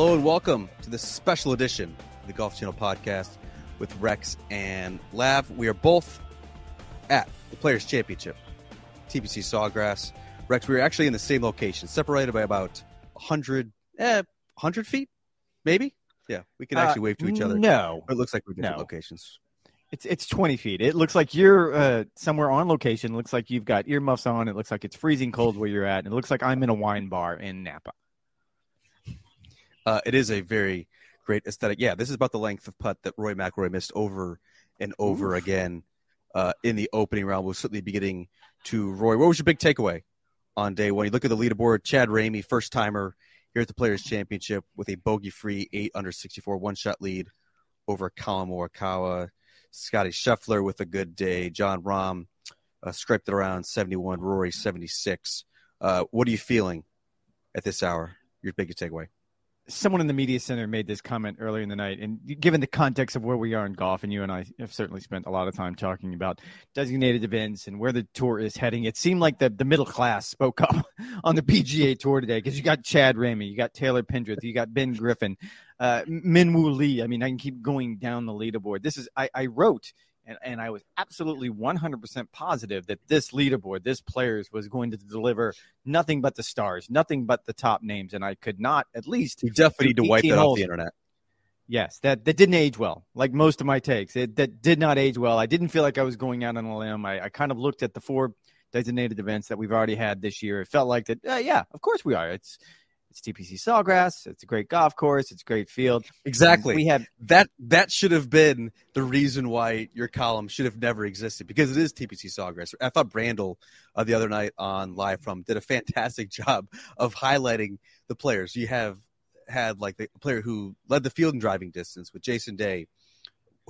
Hello and welcome to this special edition of the Golf Channel podcast with Rex and Lav. We are both at the Players Championship, TPC Sawgrass. Rex, we are actually in the same location, separated by about 100, eh, 100 feet, maybe? Yeah, we can actually Uh, wave to each other. No, it looks like we're different No. locations. it's it's twenty feet. It looks like you're uh, somewhere on location. It looks like you've got earmuffs on. It looks like it's freezing cold where you're at. And it looks like I'm in a wine bar in Napa. Uh, it is a very great aesthetic. Yeah, this is about the length of putt that Rory McIlroy missed over and over again uh, in the opening round. We'll certainly be getting to Rory. What was your big takeaway on day one? You look at the leaderboard. Chad Ramey, first timer here at the Players Championship with a bogey-free eight under 64 one-shot lead over Collin Morikawa. Scottie Scheffler with a good day. Jon Rahm uh, scraped it around 71. Rory 76. Uh, what are you feeling at this hour? Your biggest takeaway? Someone in the media center made this comment earlier in the night, and given the context of where we are in golf, and you and I have certainly spent a lot of time talking about designated events and where the tour is heading, it seemed like the, the middle class spoke up on the PGA Tour today because you got Chad Ramey, you got Taylor Pendrith, you got Ben Griffin, uh, Min Woo Lee. I mean, I can keep going down the leaderboard. This is I, I wrote and, and I was absolutely 100% positive that this leaderboard, this players was going to deliver nothing but the stars, nothing but the top names, and I could not at least You definitely need to wipe 18 that off the internet. Yes, that that didn't age well. Like most of my takes, it that did not age well. I didn't feel like I was going out on a limb. I, I kind of looked at the four designated events that we've already had this year. It felt like that. Uh, yeah, of course we are. It's it's TPC Sawgrass. It's a great golf course. It's a great field. Exactly. We have that that should have been the reason why your column should have never existed because it is TPC Sawgrass. I thought Brandel uh, the other night on live from did a fantastic job of highlighting the players. You have had like the player who led the field in driving distance with Jason Day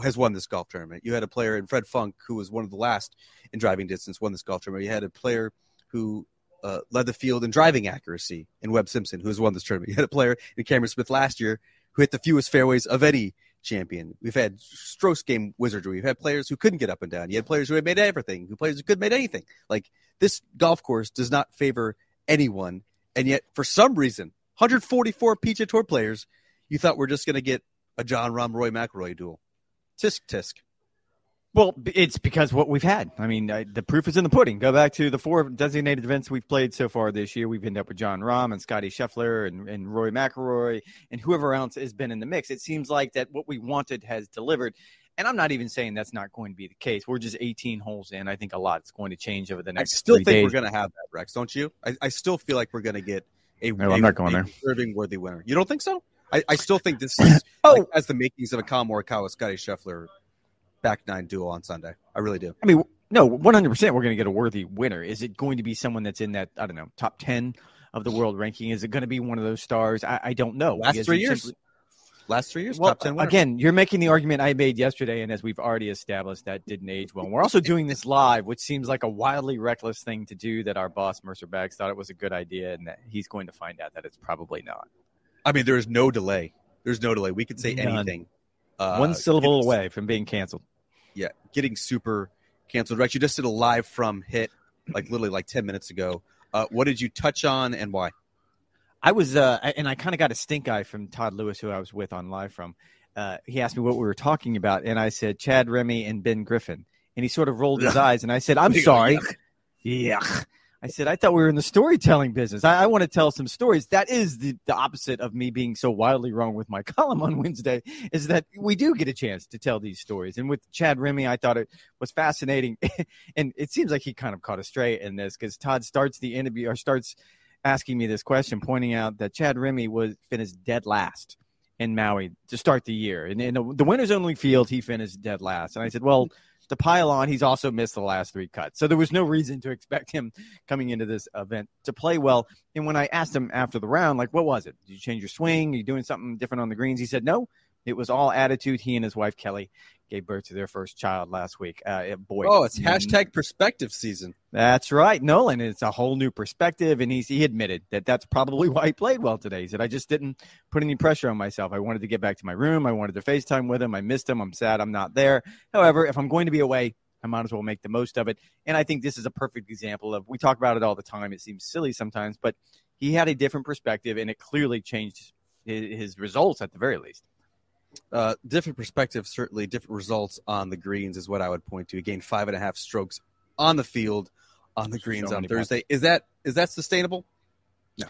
has won this golf tournament. You had a player in Fred Funk who was one of the last in driving distance won this golf tournament. You had a player who uh, led the field in driving accuracy in Webb Simpson, who has won this tournament. You had a player in Cameron Smith last year who hit the fewest fairways of any champion. We've had Stroke game wizardry. We've had players who couldn't get up and down. You had players who had made everything, who players who could made anything. Like this golf course does not favor anyone, and yet for some reason, 144 PGA Tour players, you thought we're just going to get a Jon Rahm Rory McIlroy duel. Tisk tisk. Well, it's because what we've had. I mean, uh, the proof is in the pudding. Go back to the four designated events we've played so far this year. We've ended up with Jon Rahm and Scottie Scheffler and, and Rory McIlroy and whoever else has been in the mix. It seems like that what we wanted has delivered. And I'm not even saying that's not going to be the case. We're just 18 holes in. I think a lot is going to change over the next. I still think days. we're going to have that, Rex. Don't you? I, I still feel like we're going to get a, No, a- I'm not going a there. deserving worthy winner. You don't think so? I, I still think this is Oh. like, as the makings of a Collin Morikawa Scottie Scheffler back nine duel on Sunday. I really do. I mean, no, 100% we're going to get a worthy winner. Is it going to be someone that's in that, I don't know, top 10 of the world ranking? Is it going to be one of those stars? I, I don't know. Last three years, simply- last three years, Well, top ten winner. again, you're making the argument I made yesterday, and as we've already established, that didn't age well. We're also doing this live, which seems like a wildly reckless thing to do. That our boss Mercer Baggs thought it was a good idea, and that he's going to find out that it's probably not. I mean, there is no delay. There's no delay. We could say None. anything. Uh, One syllable getting- away from being canceled. Yeah, getting super canceled. Right, you just did a live from hit, like literally like ten minutes ago. Uh, what did you touch on and why? I was, uh, and I kind of got a stink eye from Todd Lewis, who I was with on live from. Uh, he asked me what we were talking about, and I said Chad Ramey and Ben Griffin, and he sort of rolled his eyes, and I said, "I'm sorry." Yeah. I said, I thought we were in the storytelling business. I, I want to tell some stories. That is the, the opposite of me being so wildly wrong with my column on Wednesday, is that we do get a chance to tell these stories. And with Chad Ramey, I thought it was fascinating. and it seems like he kind of caught a stray in this because Todd starts the interview or starts asking me this question, pointing out that Chad Ramey was finished dead last in Maui to start the year. And in the winners only field, he finished dead last. And I said, well, to pile on, he's also missed the last three cuts. So there was no reason to expect him coming into this event to play well. And when I asked him after the round, like, what was it? Did you change your swing? Are you doing something different on the greens? He said, no, it was all attitude. He and his wife, Kelly, gave birth to their first child last week. Uh, boy. Oh, it's hashtag perspective season. That's right, Nolan. It's a whole new perspective, and he's, he admitted that that's probably why he played well today. He said, "I just didn't put any pressure on myself. I wanted to get back to my room. I wanted to FaceTime with him. I missed him. I'm sad I'm not there. However, if I'm going to be away, I might as well make the most of it. And I think this is a perfect example of. We talk about it all the time. It seems silly sometimes, but he had a different perspective, and it clearly changed his, his results at the very least. Uh, different perspective, certainly different results on the greens is what I would point to. He gained five and a half strokes on the field on the greens So on many Thursday. Is that is that sustainable? No,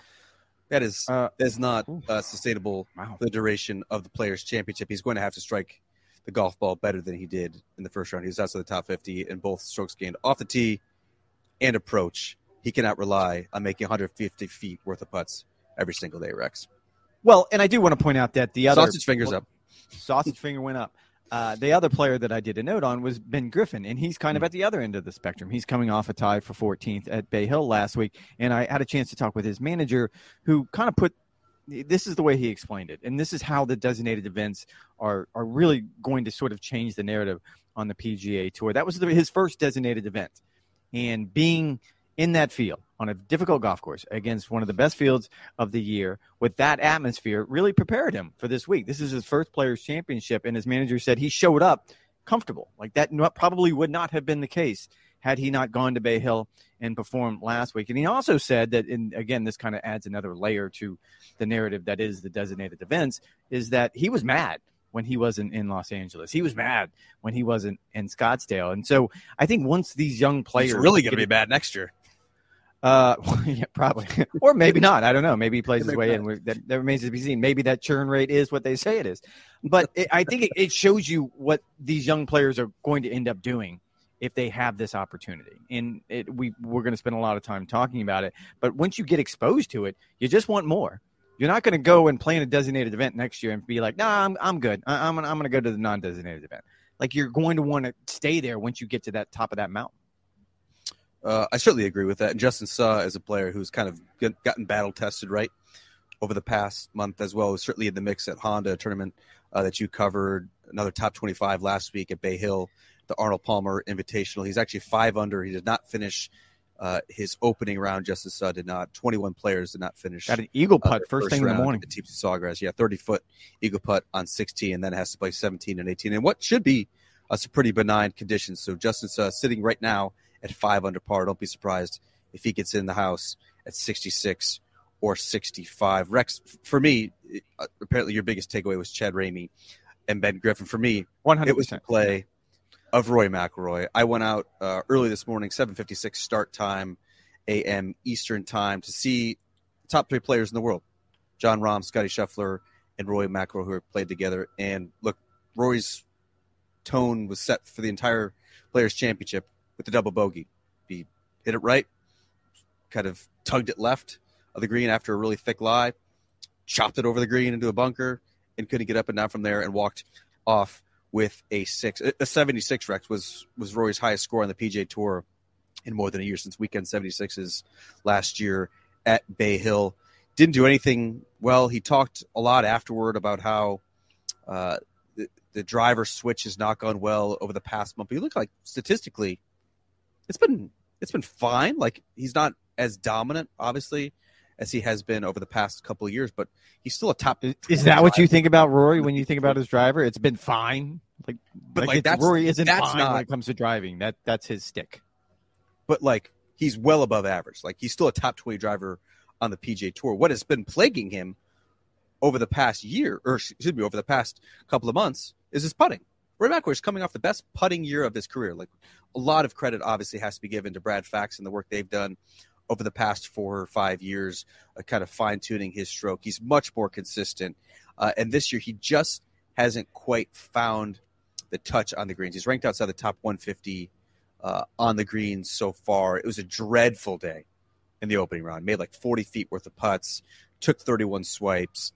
that is Uh, that is not uh, sustainable Wow. the duration of the Players Championship. He's going to have to strike the golf ball better than he did in the first round. He was outside the top fifty in both strokes gained off the tee and approach. He cannot rely on making 150 feet worth of putts every single day, Rex. Well, and I do want to point out that the other Sausage fingers up. Sausage finger went up. Uh, the other player that I did a note on was Ben Griffin, and he's kind of at the other end of the spectrum. He's coming off a tie for 14th at Bay Hill last week, and I had a chance to talk with his manager, who kind of put this is the way he explained it, and this is how the designated events are are really going to sort of change the narrative on the PGA Tour. That was the, his first designated event, and being in that field on a difficult golf course against one of the best fields of the year with that atmosphere really prepared him for this week. This is his first players championship and his manager said he showed up comfortable. Like that probably would not have been the case had he not gone to Bay Hill and performed last week. And he also said that and again this kind of adds another layer to the narrative that is the designated events is that he was mad when he wasn't in Los Angeles. He was mad when he wasn't in Scottsdale. And so I think once these young players He's really going to be bad next year. Uh, yeah, probably, or maybe not. I don't know. Maybe he plays his way not. in. That, that remains to be seen. Maybe that churn rate is what they say it is. But it, I think it, it shows you what these young players are going to end up doing if they have this opportunity. And it, we we're going to spend a lot of time talking about it. But once you get exposed to it, you just want more. You're not going to go and play in a designated event next year and be like, "Nah, I'm I'm good. I, I'm I'm going to go to the non-designated event." Like you're going to want to stay there once you get to that top of that mountain. Uh, I certainly agree with that. And Justin Suh is a player who's kind of get- gotten battle tested right over the past month as well. Was certainly in the mix at Honda tournament uh, that you covered. Another top 25 last week at Bay Hill, the Arnold Palmer Invitational. He's actually five under. He did not finish uh, his opening round. Justin Suh did not. 21 players did not finish. Got an eagle uh, putt their first thing in the morning. at TPC Sawgrass. Yeah, 30 foot eagle putt on 16, and then has to play 17 and 18. And what should be uh, some pretty benign conditions. So Justin's uh, sitting right now at five under par. Don't be surprised if he gets in the house at 66 or 65. Rex, for me, uh, apparently your biggest takeaway was Chad Ramey and Ben Griffin. For me, One hundred it was the play of Rory McIlroy. I went out uh, early this morning, 7:56 start time, a.m. Eastern time, to see the top three players in the world: Jon Rahm, Scottie Scheffler, and Rory McIlroy, who played together. And look, Rory's tone was set for the entire Players Championship with the double bogey. He hit it right, kind of tugged it left of the green after a really thick lie, chopped it over the green into a bunker, and couldn't get up and down from there, and walked off with a six. A 76 Rex was was Rory's highest score on the PGA Tour in more than a year since weekend 76s last year at Bay Hill. Didn't do anything well. He talked a lot afterward about how uh, the, the driver switch has not gone well over the past month. But you look like statistically, it's been it's been fine. Like he's not as dominant, obviously, as he has been over the past couple of years, but he's still a top. Is, is that what you think about Rory when you think about his driver? It's been fine. Like, But like, like, that's Rory isn't that's fine not when it comes to driving. That that's his stick. but like he's well above average. Like he's still a top 20 driver on the PGA Tour. What has been plaguing him over the past year, or excuse me, over the past couple of months, is his putting. Rory McIlroy is coming off the best putting year of his career. Like a lot of credit obviously has to be given to Brad Fax and the work they've done over the past four or five years, uh, kind of fine tuning his stroke. He's much more consistent, uh, and this year he just hasn't quite found the touch on the greens. He's ranked outside the top 150 uh, on the greens so far. It was a dreadful day in the opening round. Made like 40 feet worth of putts, took 31 swipes,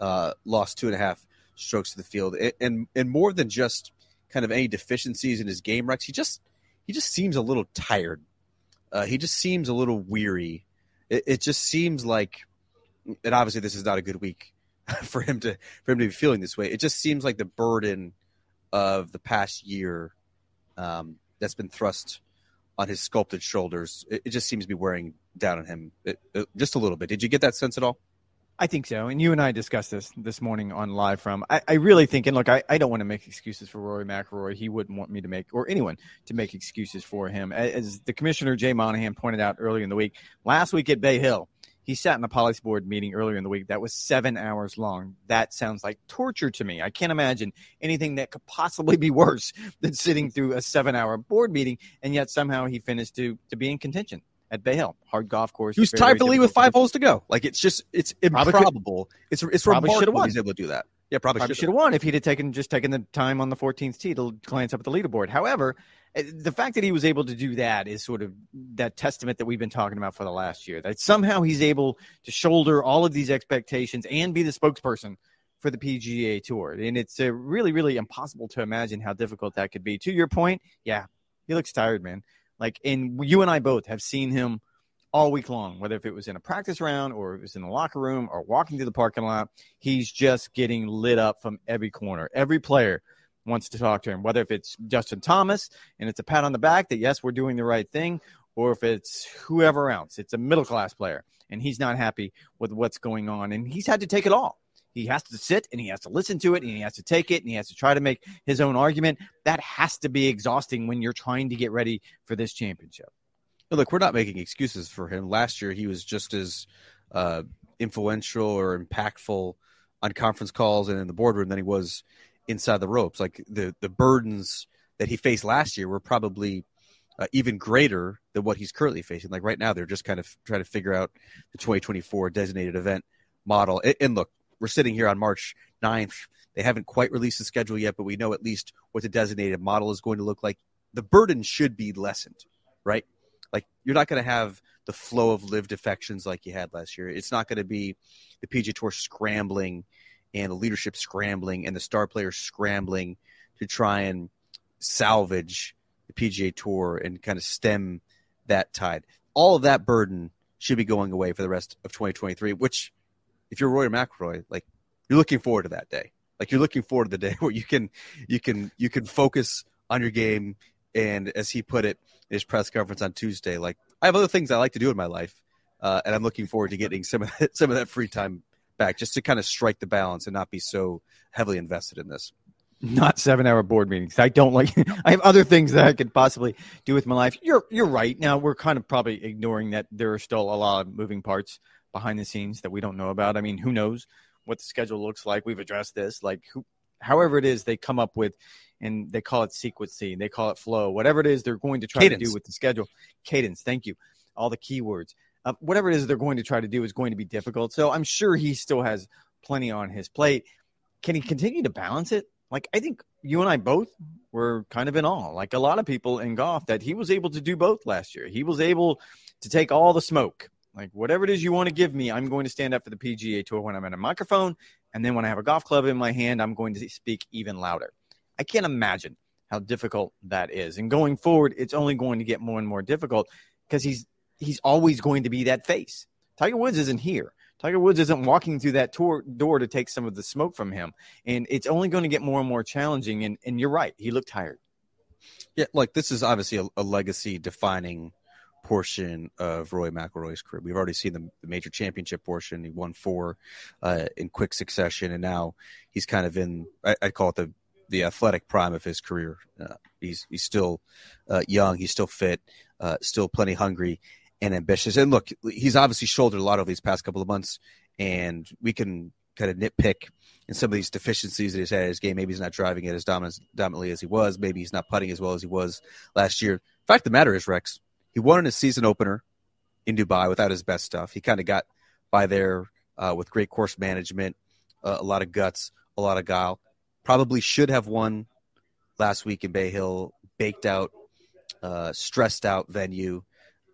uh, lost two and a half strokes to the field, and, and more than just kind of any deficiencies in his game, Rex. He just he just seems a little tired. Uh, he just seems a little weary. It, it just seems like, and obviously this is not a good week for him to for him to be feeling this way. It just seems like the burden of the past year um, that's been thrust on his sculpted shoulders. It, it just seems to be wearing down on him it, it- just a little bit. Did you get that sense at all? I think so. And you and I discussed this this morning on live from. I, I really think, and look, I, I don't want to make excuses for Rory McIlroy. He wouldn't want me to make, or anyone to make excuses for him. As the commissioner Jay Monahan pointed out earlier in the week, last week at Bay Hill, he sat in a policy board meeting earlier in the week that was seven hours long. That sounds like torture to me. I can't imagine anything that could possibly be worse than sitting through a seven hour board meeting, and yet somehow he finished to to be in contention at Bay Hill, hard golf course. Who's tied for the lead with five holes to go. Like it's just it's Probably could- improbable. it's it's probably should've remarkable won. he's able to do that. Yeah, probably, Probably should should have won if he'd have taken just taken the time on the 14th tee to glance up at the leaderboard. However, eh, the fact that he was able to do that is sort of that testament that we've been talking about for the last year. That somehow he's able to shoulder all of these expectations and be the spokesperson for the PGA Tour. And it's uh, really, really impossible to imagine how difficult that could be. To your point, yeah, he looks tired, man. Like, and you and I both have seen him all week long, whether if it was in a practice round or it was in the locker room or walking through the parking lot. He's just getting lit up from every corner. Every player wants to talk to him, whether if it's Justin Thomas and it's a pat on the back that, yes, we're doing the right thing, or if it's whoever else. It's a middle class player and he's not happy with what's going on. And he's had to take it all. He has to sit and he has to listen to it and he has to take it and he has to try to make his own argument. That has to be exhausting when you're trying to get ready for this championship. Look, we're not making excuses for him. Last year, he was just as uh, influential or impactful on conference calls and in the boardroom than he was inside the ropes. Like the the burdens that he faced last year were probably uh, even greater than what he's currently facing. Like right now, they're just kind of trying to figure out the 2024 designated event model. And, and look, we're sitting here on March 9th. They haven't quite released the schedule yet, but we know at least what the designated model is going to look like. The burden should be lessened, right? Like you're not going to have the flow of LIV defections like you had last year. It's not going to be the PGA Tour scrambling and the leadership scrambling and the star players scrambling to try and salvage the PGA Tour and kind of stem that tide. All of that burden should be going away for the rest of 2023. Which, if you're Rory McIlroy, like you're looking forward to that day. Like you're looking forward to the day where you can you can you can focus on your game and as he put it in his press conference on Tuesday, like I have other things I like to do in my life, uh, and I'm looking forward to getting some of that, some of that free time back, just to kind of strike the balance and not be so heavily invested in this. Not seven hour board meetings. I don't like. I have other things that I could possibly do with my life. You're you're right. Now we're kind of probably ignoring that there are still a lot of moving parts behind the scenes that we don't know about. I mean, who knows what the schedule looks like? We've addressed this. Like who, however it is they come up with, and they call it sequencing, they call it flow, whatever it is they're going to try to do with the schedule. Cadence. Thank you. All the keywords. Uh, whatever it is they're going to try to do is going to be difficult. So I'm sure he still has plenty on his plate. Can he continue to balance it? Like I think you and I both were kind of in awe, like a lot of people in golf, that he was able to do both last year. He was able to take all the smoke. Like whatever it is you want to give me, I'm going to stand up for the PGA Tour when I'm in a microphone, and then when I have a golf club in my hand, I'm going to speak even louder. I can't imagine how difficult that is. And going forward, it's only going to get more and more difficult because he's he's always going to be that face. Tiger Woods isn't here. Tiger Woods isn't walking through that tour door to take some of the smoke from him. And it's only going to get more and more challenging. And, and you're right. He looked tired. Yeah, like this is obviously a, a legacy defining portion of Rory McIlroy's career. We've already seen the, major championship portion. He won four uh, in quick succession, and now he's kind of in I, I call it the the athletic prime of his career. Uh, he's he's still uh, young, he's still fit, uh, still plenty hungry and ambitious. And look, he's obviously shouldered a lot over these past couple of months, and we can kind of nitpick in some of these deficiencies that he's had in his game. Maybe he's not driving it as dominant, dominantly as he was. Maybe he's not putting as well as he was last year. Fact of the matter is, Rex, he won in his season opener in Dubai without his best stuff. He kind of got by there uh, with great course management, uh, a lot of guts, a lot of guile. Probably should have won last week in Bay Hill, baked out, uh, stressed out venue,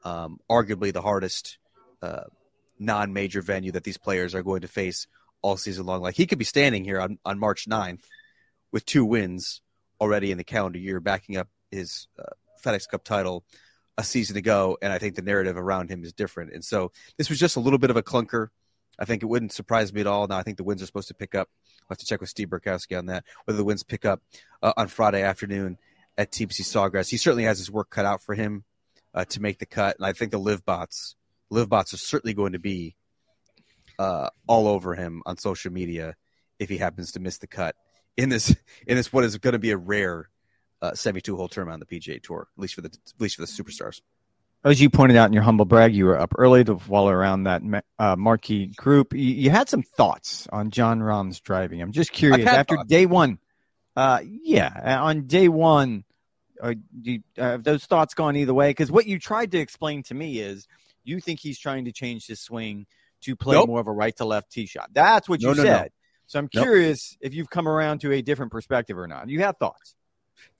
um, arguably the hardest uh, non major venue that these players are going to face all season long. Like he could be standing here on, on March 9th with two wins already in the calendar year, backing up his uh, FedEx Cup title a season ago. And I think the narrative around him is different. And so this was just a little bit of a clunker. I think it wouldn't surprise me at all. Now I think the winds are supposed to pick up. I'll have to check with Steve Burkowski on that, whether the winds pick up uh, on Friday afternoon at TPC Sawgrass. He certainly has his work cut out for him uh, to make the cut. And I think the LIV bots, LIV bots are certainly going to be uh, all over him on social media if he happens to miss the cut in this in this what is going to be a rare uh, 72 hole tournament on the PGA Tour, at least for the at least for the superstars. As you pointed out in your humble brag, you were up early to follow around that uh, marquee group. You, you, had some thoughts on Jon Rahm's driving. I'm just curious. After thoughts. day one, uh, yeah, on day one, are you, have those thoughts gone either way? Because what you tried to explain to me is you think he's trying to change his swing to play nope. more of a right to left tee shot. That's what you no, no, said. No. So I'm curious if you've come around to a different perspective or not. You have thoughts?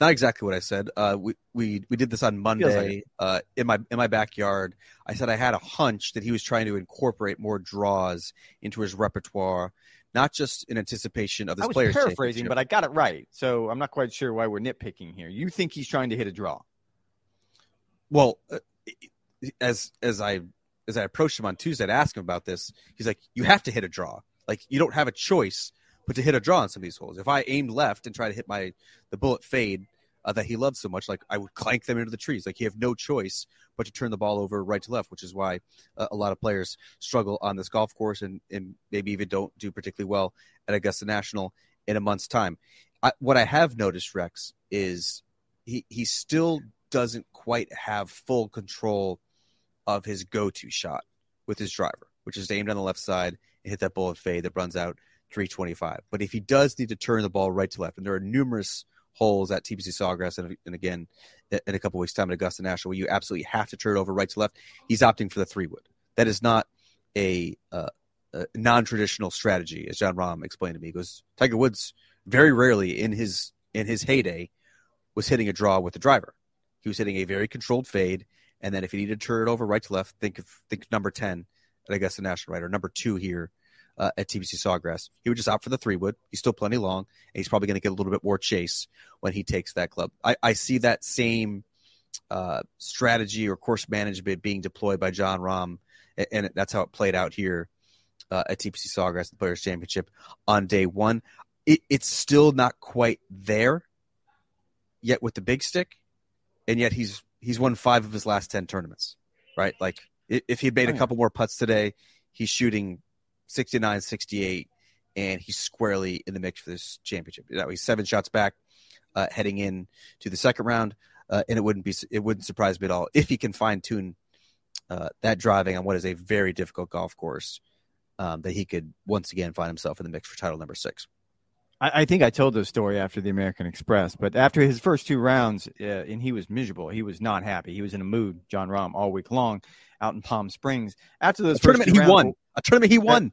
Not exactly what I said. Uh, we, we we did this on Monday uh, in my in my backyard. I said I had a hunch that he was trying to incorporate more draws into his repertoire, not just in anticipation of this I was paraphrasing, but I got it right. So I'm not quite sure why we're nitpicking here. You think he's trying to hit a draw? Well, uh, as as I as I approached him on Tuesday to ask him about this, he's like, "You have to hit a draw. Like you don't have a choice but to hit a draw on some of these holes. If I aimed left and try to hit my the bullet fade uh, that he loves so much, like I would clank them into the trees. Like you have no choice but to turn the ball over right to left, which is why uh, a lot of players struggle on this golf course and, and maybe even don't do particularly well at Augusta National in a month's time. I, what I have noticed, Rex, is he he still doesn't quite have full control of his go-to shot with his driver, which is aimed on the left side and hit that bullet fade that runs out 325. But if he does need to turn the ball right to left, and there are numerous holes at TPC Sawgrass, and, and again in a couple weeks' time at Augusta National, where you absolutely have to turn it over right to left, he's opting for the three wood. That is not a, uh, a non-traditional strategy, as Jon Rahm explained to me. He goes, Tiger Woods very rarely in his in his heyday was hitting a draw with the driver. He was hitting a very controlled fade, and then if he needed to turn it over right to left, think of think number ten at Augusta National, right, or number two here uh, at TPC Sawgrass. He would just opt for the three wood. He's still plenty long, and he's probably going to get a little bit more chase when he takes that club. I, I see that same uh, strategy or course management being deployed by Jon Rahm, and that's how it played out here uh, at TPC Sawgrass, the Players Championship on day one. It, it's still not quite there yet with the big stick, and yet he's he's won five of his last ten tournaments, right? Like if he made a couple more putts today, he's shooting 69 68, and he's squarely in the mix for this championship. That way, seven shots back uh, heading in to the second round, uh, and it wouldn't be it wouldn't surprise me at all if he can fine tune uh, that driving on what is a very difficult golf course. Um, that he could once again find himself in the mix for title number six. I, I think I told this story after the American Express, but after his first two rounds, uh, and he was miserable. He was not happy. He was in a mood, Jon Rahm, all week long out in Palm Springs. After those tournament, he rounds, won. A tournament he won.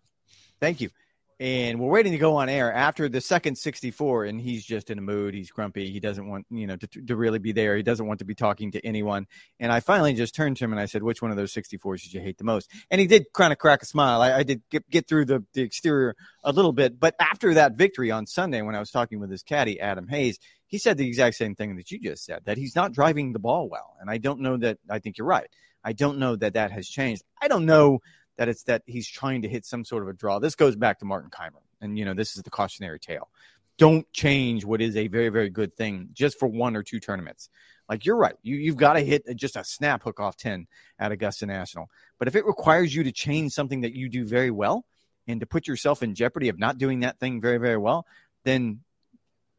Thank you. And we're waiting to go on air after the second 64, and he's just in a mood. He's grumpy. He doesn't want, you know, to, to really be there. He doesn't want to be talking to anyone. And I finally just turned to him and I said, "Which one of those 64s did you hate the most?" And he did kind of crack a smile. I, I did get, get through the, the exterior a little bit, but after that victory on Sunday, when I was talking with his caddy Adam Hayes, he said the exact same thing that you just said that he's not driving the ball well. And I don't know that. I think you're right. I don't know that that has changed. I don't know that it's that he's trying to hit some sort of a draw. This goes back to Martin Kaymer. and you know this is the cautionary tale. Don't change what is a very very good thing just for one or two tournaments. Like you're right, you you've got to hit just a snap hook off ten at Augusta National. But if it requires you to change something that you do very well and to put yourself in jeopardy of not doing that thing very very well, then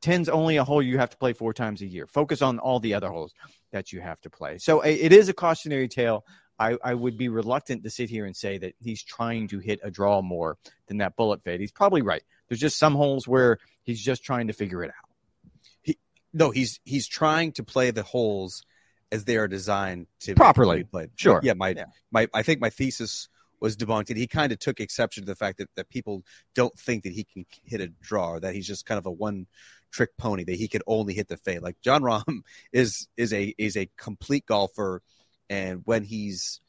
10's only a hole you have to play four times a year. Focus on all the other holes that you have to play. So it is a cautionary tale I, I would be reluctant to sit here and say that he's trying to hit a draw more than that bullet fade. He's probably right. There's just some holes where he's just trying to figure it out. He, no, he's he's trying to play the holes as they are designed to properly be played. Sure. Yeah, my yeah. my I think my thesis was debunked, and he kind of took exception to the fact that, that people don't think that he can hit a draw, or that he's just kind of a one trick pony that he can only hit the fade. Like Jon Rahm is is a is a complete golfer and when he's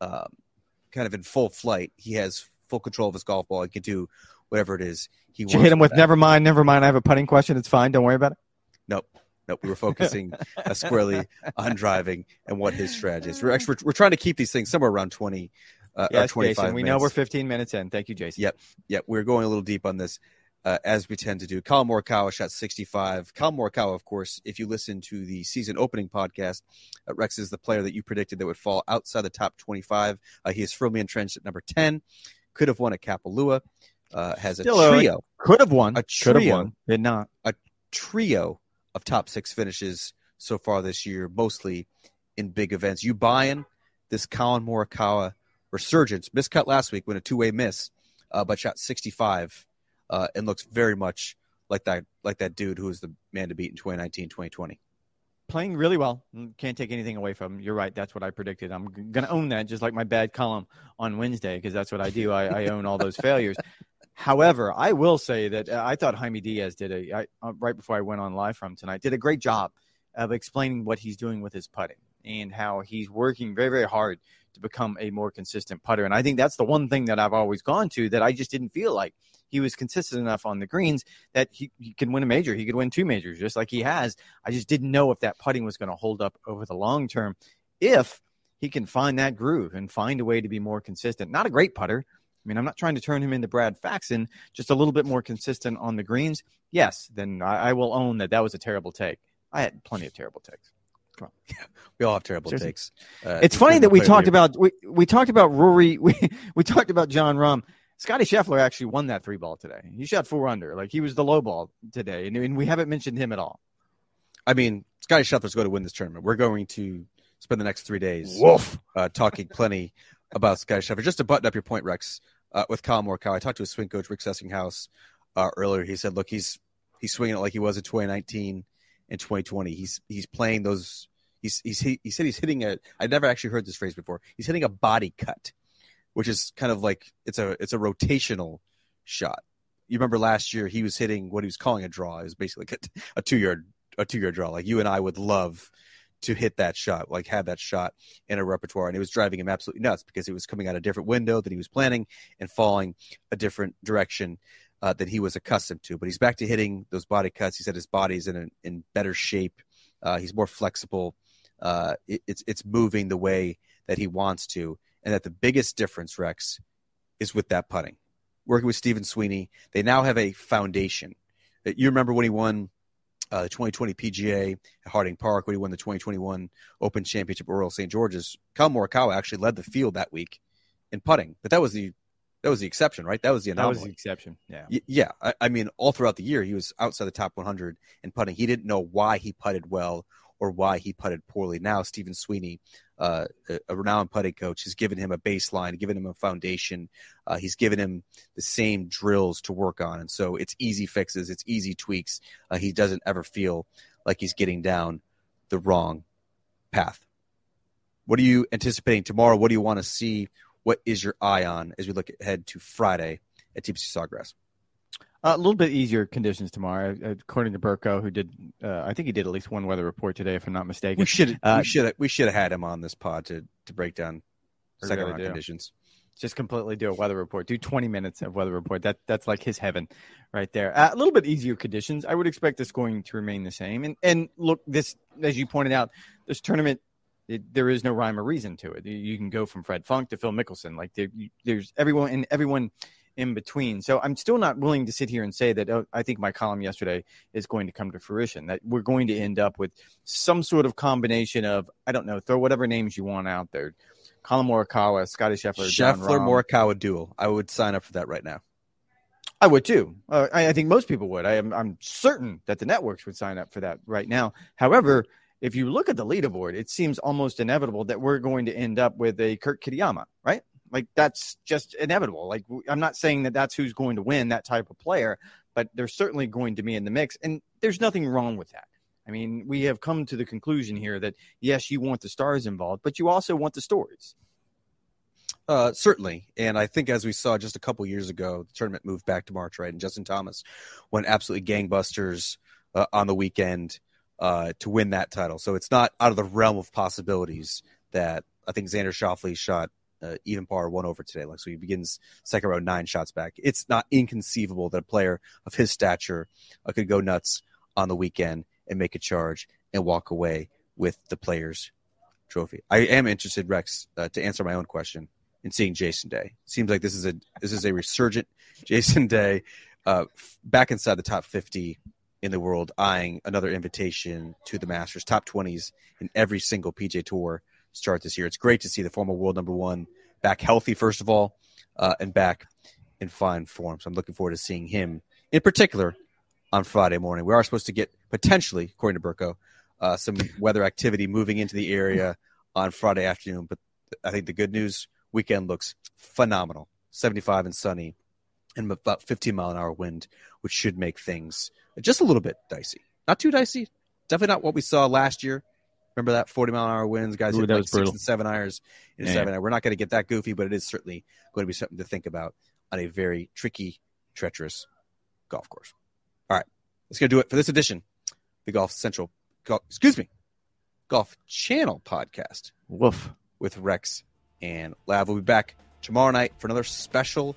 um, kind of in full flight, he has full control of his golf ball and can do whatever it is he wants. You hit him with that. "Never mind, never mind." I have a putting question. It's fine. Don't worry about it. Nope. Nope, we were focusing uh, squarely on driving and what his strategy is. We're, actually, we're, we're trying to keep these things somewhere around 20 uh, yes, 25 Jason, we minutes. know we're 15 minutes in. Thank you, Jason. Yep. Yep. We're going a little deep on this uh, as we tend to do. Collin Morikawa shot 65. Collin Morikawa, of course, if you listen to the season opening podcast, uh, Rex is the player that you predicted that would fall outside the top 25. Uh, he is firmly entrenched at number 10. Could have won at Kapalua. Uh, has Still a trio. Early. Could have won. A trio. Could have won. Did not. A trio of top six finishes so far this year, mostly in big events. You buying this Collin Morikawa resurgence. Miscut last week, when a two way miss, uh, but shot 65 uh, and looks very much like that like that dude who was the man to beat in 2019, 2020 playing really well. Mm, can't take anything away from him. You're right. That's what I predicted. I'm going to own that, just like my bad column on Wednesday, because that's what I do. I, I own all those failures. However, I will say that uh, I thought Jaime Diaz did a I, uh, right before I went on live from tonight did a great job of explaining what he's doing with his putting and how he's working very very hard to become a more consistent putter. And I think that's the one thing that I've always gone to that I just didn't feel like he was consistent enough on the greens that he, he could win a major. He could win two majors just like he has. I just didn't know if that putting was going to hold up over the long term. If he can find that groove and find a way to be more consistent, not a great putter. I mean, I'm not trying to turn him into Brad Faxon, just a little bit more consistent on the greens. Yes, then I, I will own that that was a terrible take. I had plenty of terrible takes. Come on. we all have terrible Seriously. takes. Uh, it's funny that we talked about we, we talked about Rory. We we talked about John Rahm. Scottie Scheffler actually won that three ball today. He shot four under. Like he was the low ball today, and, and we haven't mentioned him at all. I mean, Scottie Scheffler's going to win this tournament. We're going to spend the next three days Wolf. Uh, talking plenty about Scottie Scheffler. Just to button up your point, Rex, uh, with Collin Morikawa, I talked to his swing coach Rick Sessinghaus uh, earlier. He said, "Look, he's he's swinging it like he was in 2019 and 2020. He's he's playing those. He's he's he, he said he's hitting a. I never actually heard this phrase before. He's hitting a body cut." which is kind of like it's a it's a rotational shot. You remember last year he was hitting what he was calling a draw. It was basically a, a two yard a two yard draw. Like you and I would love to hit that shot, like have that shot in a repertoire. And it was driving him absolutely nuts because it was coming out a different window than he was planning and falling a different direction uh, than he was accustomed to. But he's back to hitting those body cuts. He said his body's in a, in better shape. Uh, he's more flexible. Uh, it, it's it's moving the way that he wants to and that the biggest difference, Rex, is with that putting. Working with Stephen Sweeney, they now have a foundation. Uh, you remember when he won uh, the 2020 PGA at Harding Park, when he won the 2021 Open Championship at Royal St. George's. Kyle Morikawa actually led the field that week in putting, but that was the that was the exception, right? That was the anomaly. That was the exception. Yeah. Y- yeah. I, I, mean, all throughout the year, he was outside the top 100 in putting. He didn't know why he putted well or why he putted poorly. Now, Stephen Sweeney uh, a renowned putting coach has given him a baseline, given him a foundation. Uh, he's given him the same drills to work on, and so it's easy fixes, it's easy tweaks. Uh, he doesn't ever feel like he's getting down the wrong path. What are you anticipating tomorrow? What do you want to see? What is your eye on as we look ahead to Friday at TPC Sawgrass? Uh, a little bit easier conditions tomorrow, uh, according to Burko, who did. Uh, I think he did at least one weather report today, if I'm not mistaken. We should uh, we should we should have had him on this pod to to break down second round conditions. Just completely do a weather report. Do 20 minutes of weather report. That that's like his heaven, right there. Uh, a little bit easier conditions. I would expect this going to remain the same. And and look, this as you pointed out, this tournament it, there is no rhyme or reason to it. You can go from Fred Funk to Phil Mickelson. Like there, there's everyone and everyone in between. So I'm still not willing to sit here and say that oh, I think my column yesterday is going to come to fruition. That we're going to end up with some sort of combination of I don't know, throw whatever names you want out there. Collin Morikawa, Scottie Scheffler, Scheffler Morikawa duel. I would sign up for that right now. I would too. Uh, I, I, think most people would. I am I'm certain that the networks would sign up for that right now. However, if you look at the leaderboard, it seems almost inevitable that we're going to end up with a Kurt Kitayama, right? Like that's just inevitable. Like I'm not saying that that's who's going to win that type of player, but they're certainly going to be in the mix, and there's nothing wrong with that. I mean, we have come to the conclusion here that yes, you want the stars involved, but you also want the stories. Uh, certainly, and I think as we saw just a couple years ago, the tournament moved back to March, right? And Justin Thomas went absolutely gangbusters uh, on the weekend uh, to win that title. So it's not out of the realm of possibilities that I think Xander Schauffele shot uh, even par one over today. Like so, he begins second round nine shots back. It's not inconceivable that a player of his stature uh, could go nuts on the weekend and make a charge and walk away with the players' trophy. I am interested, Rex, uh, to answer my own question in seeing Jason Day. Seems like this is a this is a resurgent Jason Day, uh, back inside the top fifty in the world, eyeing another invitation to the Masters, top twenties in every single PGA Tour start this year. It's great to see the former world number one back healthy, first of all, uh, and back in fine form. So I'm looking forward to seeing him in particular on Friday morning. We are supposed to get potentially, according to Burko, uh, some weather activity moving into the area on Friday afternoon, but I think the good news weekend looks phenomenal 75 and sunny and about 15 mile an hour wind, which should make things just a little bit dicey. Not too dicey. Definitely not what we saw last year. Remember that 40 mile an hour winds, guys Ooh, hit like six and seven irons in a Yeah. seven iron. We're not going to get that goofy, but it is certainly going to be something to think about on a very tricky, treacherous golf course. All right, that's going to do it for this edition, the Golf Central, Golf, excuse me, Golf Channel podcast Woof. with Rex and Lav. We'll be back tomorrow night for another special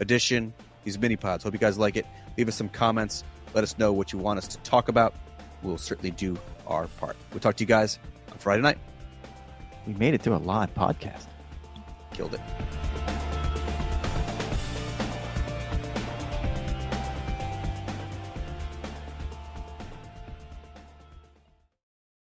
edition. These mini pods. Hope you guys like it. Leave us some comments. Let us know what you want us to talk about. We'll certainly do our part. We'll talk to you guys on Friday night. We made it through a live podcast. Killed it.